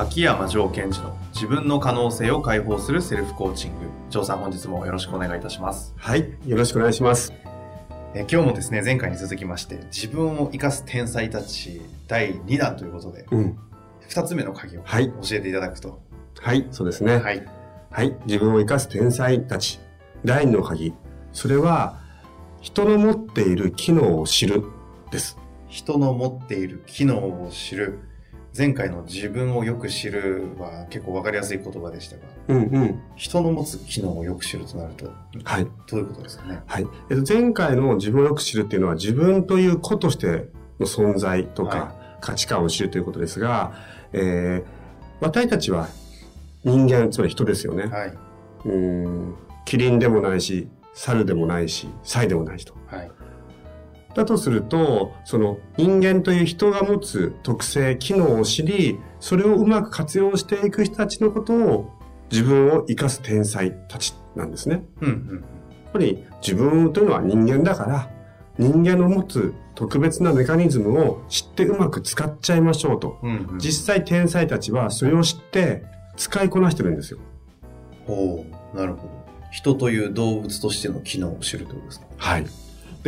秋山城賢治の自分の可能性を解放するセルフコーチング。城さん本日もよろしくお願いいたします。はい。よろしくお願いします。え今日もですね、前回に続きまして、自分を生かす天才たち第2弾ということで、うん。2つ目の鍵をはい教えていただくと。はい。そうですね。はい。はい。自分を生かす天才たち。第二の鍵。それは、人の持っている機能を知る。です。人の持っている機能を知る。前回の自分をよく知るは結構わかりやすい言葉でしたが、うんうん。人の持つ機能をよく知るとなると、はい。どういうことですかね？はい。えっと、前回の自分をよく知るっていうのは、自分という子としての存在とか、は価値観を知るということですが、えー、私たちは人間、つまり人ですよね。はい。うーん。キリンでもないし、猿でもないし、サイでもないしと。はい。だとすると、その人間という人が持つ特性、機能を知り、それをうまく活用していく人たちのことを自分を生かす天才たちなんですね。うんうん。やっぱり自分というのは人間だから、人間の持つ特別なメカニズムを知ってうまく使っちゃいましょうと。うんうん、実際天才たちはそれを知って使いこなしてるんですよ。ほう、なるほど。人という動物としての機能を知るということですか？はい。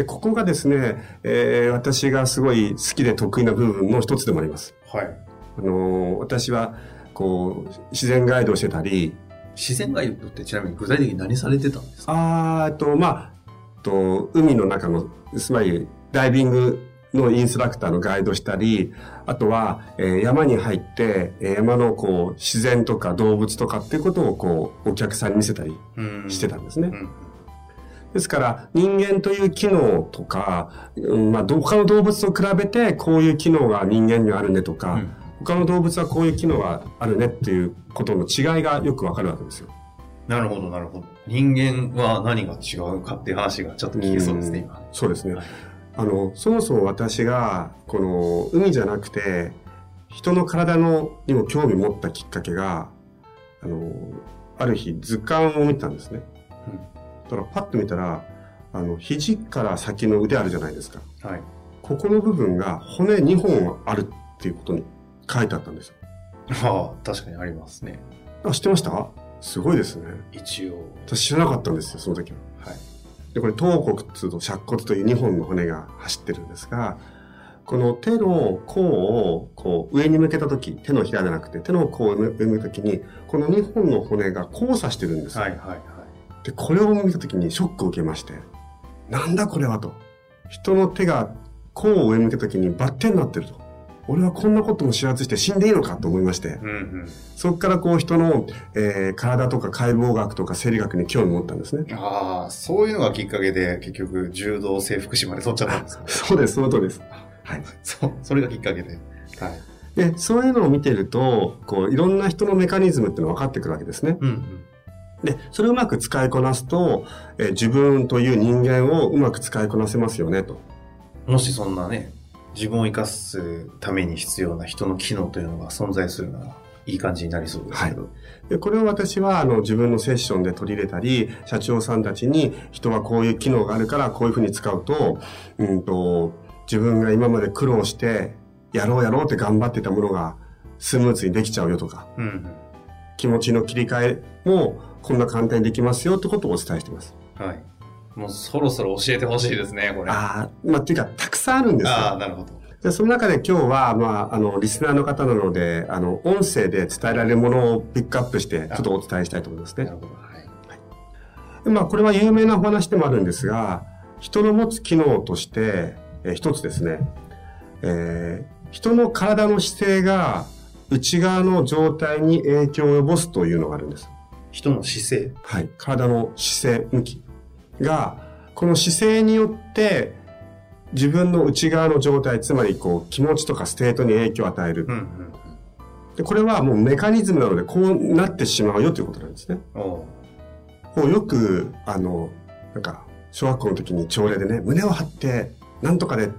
で、ここがですね、えー私がすごい好きで得意な部分の一つでもあります。はい。あのー私は、こう、自然ガイドをしてたり、自然ガイドってちなみに具体的に何されてたんですか？あっと、まあ、と、海の中の、つまり、ダイビングのインストラクターのガイドしたり、あとは、えー山に入って、えー山のこう、自然とか動物とかっていうことをこう、お客さんに見せたりうんしてたんですね。うん。ですから、人間という機能とか、うんまあ、ど他の動物と比べて、こういう機能が人間にはあるねとか、うん他の動物はこういう機能があるねっていうことの違いがよくわかるわけですよ。なるほど、なるほど。人間は何が違うかっていう話がちょっと聞けそうですね、ん今。そうですね。はいあの、そもそも私が、この、海じゃなくて、人の体のにも興味持ったきっかけが、あの、ある日図鑑を見たんですね。だからパッと見たら、あの、肘から先の腕あるじゃないですか。はい。ここの部分が骨2本あるっていうことに書いてあったんですよ。ああ、確かにありますね。あ、知ってました？すごいですね。一応。私知らなかったんですよ、その時は。はい。で、これ、頭骨と尺骨という2本の骨が走ってるんですが、この手の甲をこう上に向けたとき、手のひらじゃなくて手の甲を上に向けたときに、この2本の骨が交差してるんですよ。はい、はい、はい。で、これを見たときにショックを受けまして、なんだこれはと。人の手が甲を上に向けたときにバッテンになってると。俺はこんなことも知らずして死んでいいのかと思いまして、うん、うん。そこからこう人の、えー体とか解剖学とか生理学に興味を持ったんですね。ああ、そういうのがきっかけで結局柔道整復師まで取っちゃったんですか？そうです、その通りです。はい。そう、それがきっかけで。はい。で、そういうのを見てると、こう、いろんな人のメカニズムっていうのが分かってくるわけですね。うん、うん。で、それをうまく使いこなすと、えー自分という人間をうまく使いこなせますよね、と。もしそんなね、自分を生かすために必要な人の機能というのが存在するなら、いい感じになりそうですけど。で、これを私は、あの、自分のセッションで取り入れたり、社長さんたちに、人はこういう機能があるから、こういうふうに使うと、うんと、自分が今まで苦労して、やろうやろうって頑張ってたものが、スムーズにできちゃうよとか、うん、うん。気持ちの切り替えも、こんな簡単にできますよってことをお伝えしています。はい。もうそろそろ教えてほしいですね、これ。あああ、まあ、っていうか、たくさんあるんですよ。あー、なるほど。で、その中で今日は、まあ、あの、リスナーの方なので、あの、音声で伝えられるものをピックアップして、ちょっとお伝えしたいと思いますねなる。ほど。はい。でまあ、これは有名なお話でもあるんですが、人の持つ機能として、えー一つですね、えー人の体の姿勢が内側の状態に影響を及ぼすというのがあるんです。人の姿勢。はい。体の姿勢、向きが、この姿勢によって、自分の内側の状態、つまりこう気持ちとかステートに影響を与える。うんうんでこれはもうメカニズムなのでこうなってしまうよということなんですね。こうよく、あの、なんか、小学校の時に朝礼でね、胸を張って、なんとかで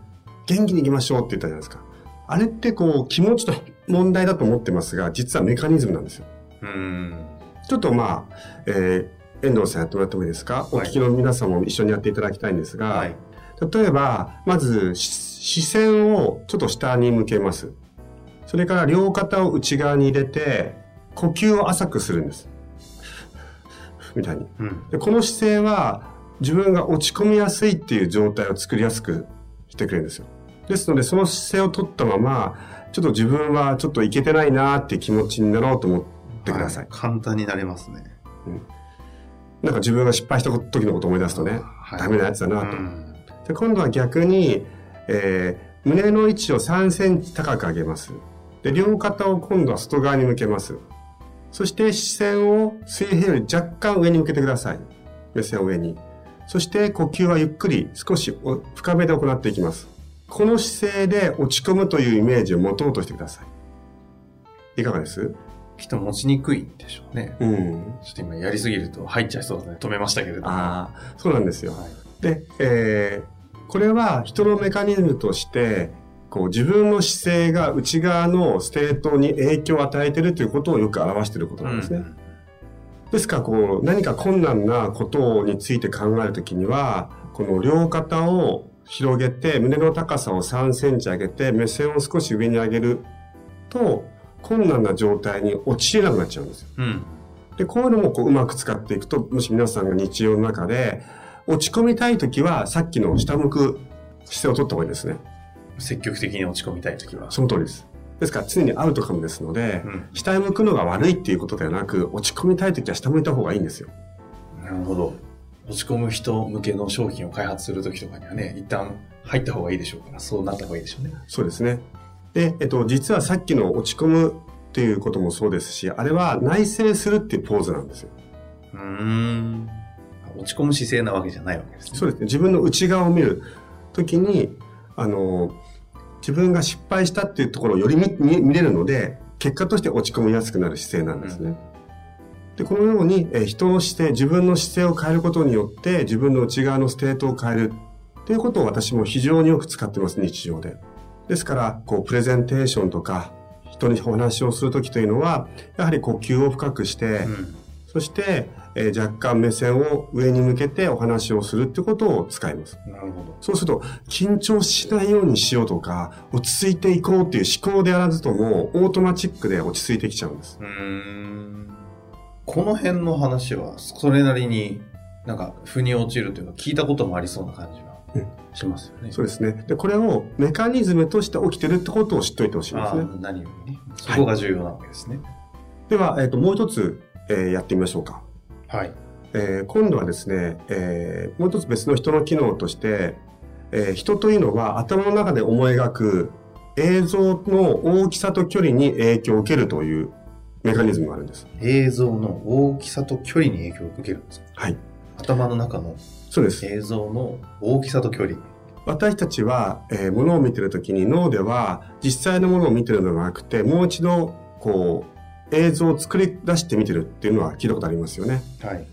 元気に行きましょうって言ったじゃないですか。あれってこう気持ちの問題だと思ってますが、実はメカニズムなんですよ。うん。ちょっとまあ、えー、遠藤さんやってもらってもいいですか、おはい聞きの皆さんも一緒にやっていただきたいんですが、はい。例えば、まず、し視線をちょっと下に向けます。それから両肩を内側に入れて、呼吸を浅くするんです。みたいに。うん。でこの姿勢は、自分が落ち込みやすいっていう状態を作りやすくしてくれるんですよ。ですので、その姿勢を取ったまま、ちょっと自分はちょっといけてないなーっていう気持ちになろうと思ってください。は簡単になれますね。なんか自分が失敗した時のことを思い出すとね、はいダメなやつだなと。うんで今度は逆に、えー胸の位置を3センチ高く上げます。で、両肩を今度は外側に向けます。そして視線を水平より若干上に向けてください。目線を上に。そして呼吸はゆっくり少し深めで行っていきます。この姿勢で落ち込むというイメージを持とうとしてください。いかがです？きっと持ちにくいんでしょうね。うん。ちょっと今やりすぎると入っちゃいそうだね。止めましたけれども。ああ、そうなんですよ。はい。で、えーこれは人のメカニズムとして、こう自分の姿勢が内側のステートに影響を与えているということをよく表していることなんですね。うんですから、こう何か困難なことについて考えるときには、この両肩を広げて、胸の高さを3センチ上げて、目線を少し上に上げると、困難な状態に陥れなくなっちゃうんですよ。うん。で、こういうのもこううまく使っていくと、もし皆さんが日常の中で、落ち込みたいときは、さっきの下向く姿勢を取った方がいいですね。積極的に落ち込みたいときは。その通りです。ですから、常にアウトカムですので、うん。下へ向くのが悪いっていうことではなく、落ち込みたいときは下向いた方がいいんですよ。なるほど。落ち込む人向けの商品を開発するときとかにはね、一旦入った方がいいでしょうから、そうなった方がいいでしょうね。そうですね。で、えっと、実はさっきの落ち込むっていうこともそうですし、あれは内省するっていうポーズなんですよ。うーん。落ち込む姿勢なわけじゃないわけですね。そうですね。自分の内側を見るときに、あの、自分が失敗したっていうところをより見見見れるので、結果として落ち込みやすくなる姿勢なんですね。で、このように、えー人の姿勢、自分の姿勢を変えることによって、自分の内側のステートを変えるっていうことを私も非常によく使ってます、日常で。ですから、こう、プレゼンテーションとか、人にお話をするときというのは、やはり呼吸を深くして、うん。そして、えー若干目線を上に向けてお話をするってことを使います。なるほど。そうすると、緊張しないようにしようとか、落ち着いていこうっていう思考であらずとも、オートマチックで落ち着いてきちゃうんです。うーん。この辺の話は、それなりになんか、腑に落ちるというか、聞いたこともありそうな感じうんはしますよね。そうですね。で、これをメカニズムとして起きてるってことを知っておいてほしいですね。何よりね。そこが重要なわけですね。では、えっ、と、もう一つ、えーやってみましょうか。はい。えー今度はですね、えーもう一つ別の人の機能として、えー人というのは頭の中で思い描く映像の大きさと距離に影響を受けるというメカニズムがあるんです。映像の大きさと距離に影響を受けるんですかはい。頭の中のそうです。映像の大きさと距離。私たちは、えー、物を見てるときに脳では実際のものを見てるのではなくて、もう一度、こう、映像を作り出して見てるっていうのは聞いたことありますよね。はい。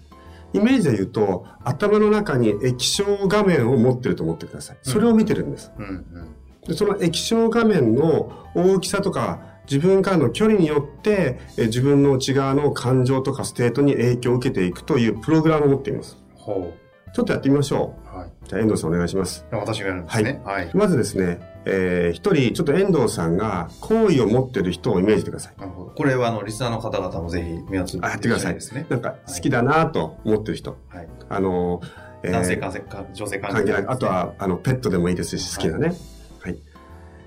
イメージで言うと、頭の中に液晶画面を持ってると思ってください。それを見てるんです。うんうん。でその液晶画面の大きさとか、自分からの距離によって、えー自分の内側の感情とかステートに影響を受けていくというプログラムを持っています。ほちょっとやってみましょう。はい。う。じゃあ、遠藤さんお願いします。私がやるんですね。はい。まずですね、えー一人、ちょっと遠藤さんが好意を持ってる人をイメージしてください。なるほど。これは、あの、リスナーの方々もぜひ目をつぶあやってくださいですね。なんか好きだなと思ってる人。はい。あの、えー男性関係、か女性関係関係ない。あとは、あの、ペットでもいいですし、好きなね。はい。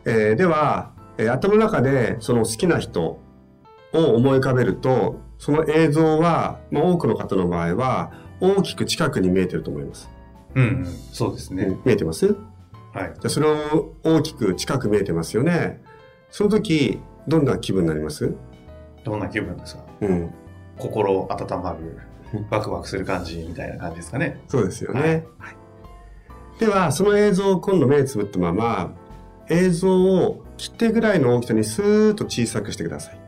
えーでは、えー頭の中でその好きな人を思い浮かべると、その映像は、まあ、多くの方の場合は、大きく近くに見えてると思います。うんうん。そうですね。うん見えてます？はい。じゃあそれを大きく近く見えてますよね。その時、どんな気分になります？どんな気分ですか？うん。心温まる、ワクワクする感じみたいな感じですかね。そうですよね。はいはいでは、その映像を今度目つぶったまま、映像を切手ぐらいの大きさにスーッと小さくしてください。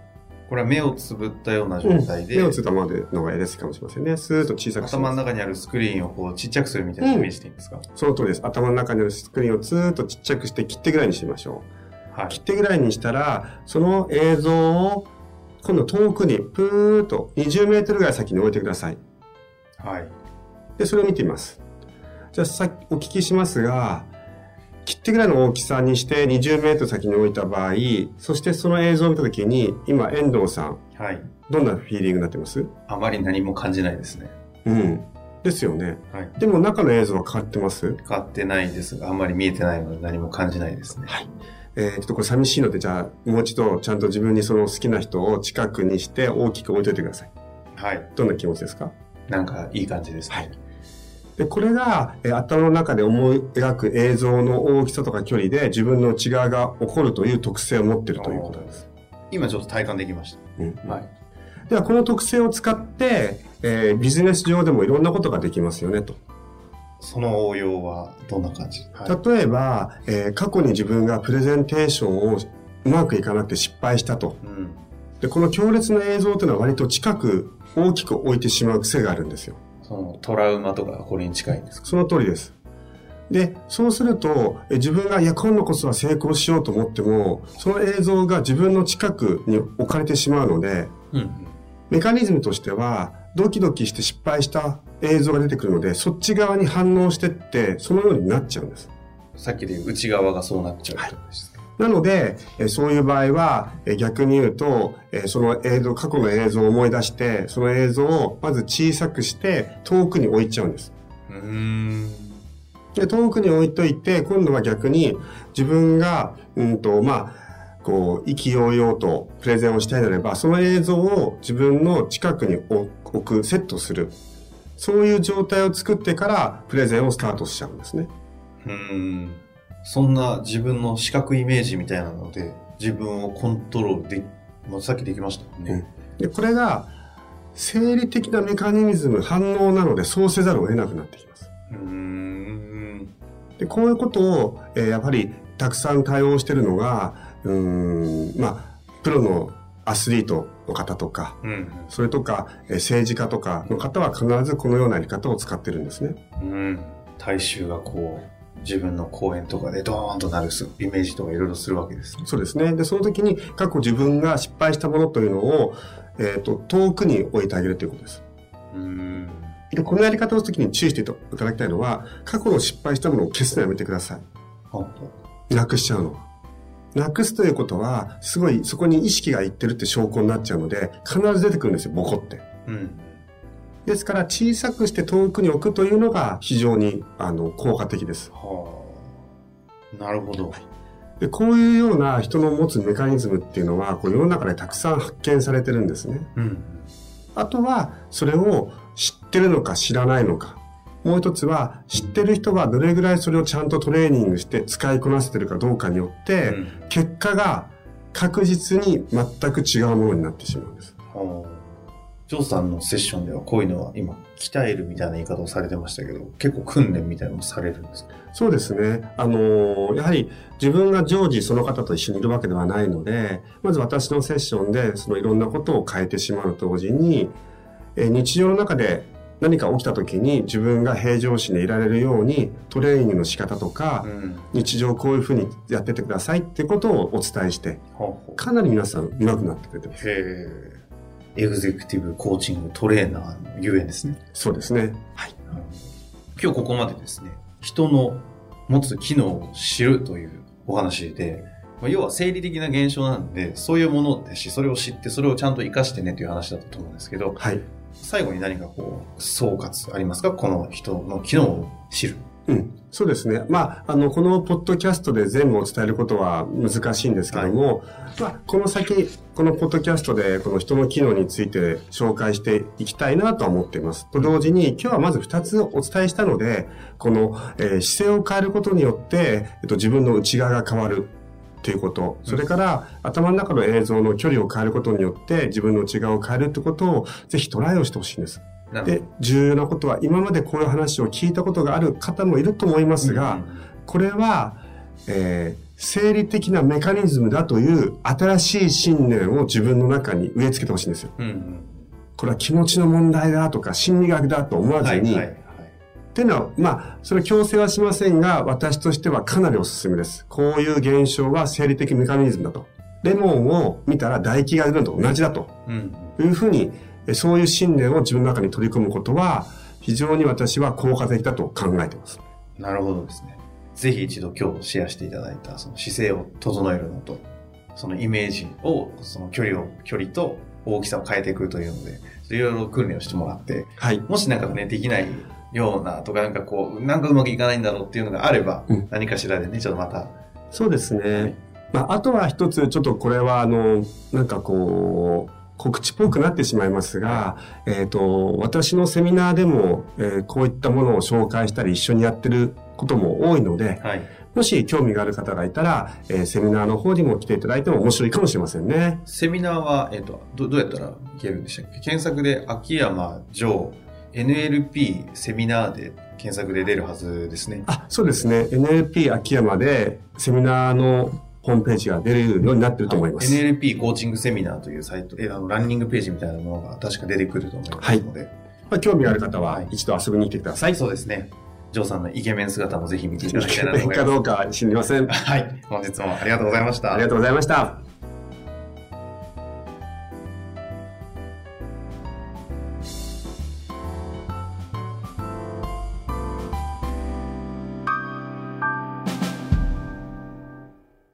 これは目をつぶったような状態で、目をつぶったままでの方がやりやすいかもしれませんね。スーッと小さく頭の。中にあるスクリーンをこうちっちゃくするみたいなイメージでいいんですか、その通りです。頭の中にあるスクリーンをスーッとちっちゃくして切手ぐらいにしましょう。はい切。手ぐらいにしたら、その映像を今度遠くにプーッと20メートルぐらい先に置いてください。はい。で、それを見てみます。じゃあさっきお聞きしますが、切手ぐらいの大きさにして20メートル先に置いた場合、そしてその映像を見たときに、今遠藤さん、はい。どんなフィーリングになってます？あまり何も感じないですね。うん。ですよね。はい。でも中の映像は変わってます？変わってないですが、あんまり見えてないので何も感じないですね。えー、ちょっとこれ寂しいので、じゃあもう一度ちゃんと自分にその好きな人を近くにして大きく置いといてください。はい。どんな気持ちですか？なんかいい感じですね。はいで、これが、えー頭の中で思い描く映像の大きさとか距離で自分の内側が起こるという特性を持っているということです。今ちょっと体感できましうんた。はい。では、この特性を使って、えービジネス上でもいろんなことができますよね、と。その応用はどんな感じ？はい。例えば、えー過去に自分がプレゼンテーションをうまくいかなくて失敗したと。うん。で、この強烈な映像というのは割と近く大きく置いてしまう癖があるんですよ。そのトラウマとかこれに近いんですか？その通りです。で、そうすると、え自分が、いや、今度こそは成功しようと思っても、その映像が自分の近くに置かれてしまうので、うん。メカニズムとしては、ドキドキして失敗した映像が出てくるので、そっち側に反応してって、そのようになっちゃうんです。さっきで言う内側がそうなっちゃうとですね。なので、えそういう場合は、え逆に言うと、えその映像、過去の映像を思い出して、その映像をまず小さくして、遠くに置いちゃうんです。うーん。で、遠くに置いといて、今度は逆に自分が、うんと、まあ、こう、意気揚々とプレゼンをしたいならば、その映像を自分の近くに置く、セットする。そういう状態を作ってから、プレゼンをスタートしちゃうんですね。うーん。そんな自分の視覚イメージみたいなので、自分をコントロールで、まあ、さっきできましたもんね。で、これが、生理的なメカニズム、反応なので、そうせざるを得なくなってきます。うーん。で、こういうことを、えーやっぱり、たくさん対応してるのが、うーん、まあ、プロのアスリートの方とか、うん。それとか、えー政治家とかの方は必ずこのようなやり方を使ってるんですね。うん。大衆がこう、自分の講演とかでドーンとなるすイメージとかいろいろするわけです。そうですね。で、その時に過去自分が失敗したものというのを、えっ、と、遠くに置いてあげるということです。うーん。で、このやり方をするときに注意していただきたいのは、過去の失敗したものを消すのやめてください。ほんと。なくしちゃうのは。なくすということは、すごいそこに意識がいってるって証拠になっちゃうので、必ず出てくるんですよ、ボコって。うん。ですから、小さくして遠くに置くというのが非常に、あの、効果的です。はあ。なるほど。で、こういうような人の持つメカニズムっていうのは、こう世の中でたくさん発見されてるんですね。うん。あとは、それを知ってるのか知らないのか。もう一つは、知ってる人がどれぐらいそれをちゃんとトレーニングして使いこなせてるかどうかによって、うん結果が確実に全く違うものになってしまうんです。はあ。ジョーさんのセッションではこういうのは今、鍛えるみたいな言い方をされてましたけど、結構訓練みたいなのもされるんですか？そうですね。あのーやはり自分が常時その方と一緒にいるわけではないので、まず私のセッションでそのいろんなことを変えてしまうと同時に、えー日常の中で何か起きた時に自分が平常心でいられるようにトレーニングの仕方とか、ん。日常こういうふうにやってってくださいってことをお伝えして、かなり皆さん上手くなってくれてます。エグゼクティブコーチングトレーナーのゆえんですね。そうですね。はい。今日ここまでですね、人の持つ機能を知るというお話で、まあ要は生理的な現象なんで、そういうものですし、それを知って、それをちゃんと活かしてねという話だったと思うんですけど、はい。最後に何かこう、総括ありますか？この人の機能を知る。うん。そうですね。まあ、あの、このポッドキャストで全部を伝えることは難しいんですけども、まあ、この先、このポッドキャストで、この人の機能について紹介していきたいなとは思っています。と同時に、今日はまず2つお伝えしたので、この、えー姿勢を変えることによって、えっと、自分の内側が変わる。っていうこと、それから頭の中の映像の距離を変えることによって自分の内側を変えるってことをぜひトライをしてほしいんです。で重要なことは今までこういう話を聞いたことがある方もいると思いますが、これは、えー生理的なメカニズムだという新しい信念を自分の中に植え付けてほしいんですよ。うんうんこれは気持ちの問題だとか心理学だと思わずに、はいはいはい。っていうのは、まあ、それは強制はしませんが、私としてはかなりおすすめです。こういう現象は生理的メカニズムだと。レモンを見たら唾液が出るのと同じだとうんいうふうに、えそういう信念を自分の中に取り組むことは、非常に私は効果的だと考えています。なるほどですね。ぜひ一度今日シェアしていただいたその姿勢を整えるのと、そのイメージを、その距離を、距離と大きさを変えていくというので、いろいろ訓練をしてもらって、はい。もしなんかね、できないようなとか、なんかこう、なんかうまくいかないんだろうっていうのがあれば、うん何かしらでね、ちょっとまた、そうですね。まあ、あとは一つ、ちょっとこれは、あの、なんかこう、告知っぽくなってしまいますが、えっ、と、私のセミナーでも、えーこういったものを紹介したり一緒にやってることも多いので、はい。もし興味がある方がいたら、えーセミナーの方にも来ていただいても面白いかもしれませんね。セミナーは、えっ、とど、どうやったらいけるんでしたっけ？検索で、秋山城 NLP セミナーで検索で出るはずですね。あ、そうですね。NLP 秋山でセミナーのホームページが出るようになってると思います。NLP コーチングセミナーというサイト、えあのランニングページみたいなものが確か出てくると思いますので、まあ、興味がある方ははい一度遊びに来てください。そうですね。ジョーさんのイケメン姿もぜひ見ていただきたいなと思います。かどうかは知りません。はい。本日もありがとうございました。ありがとうございました。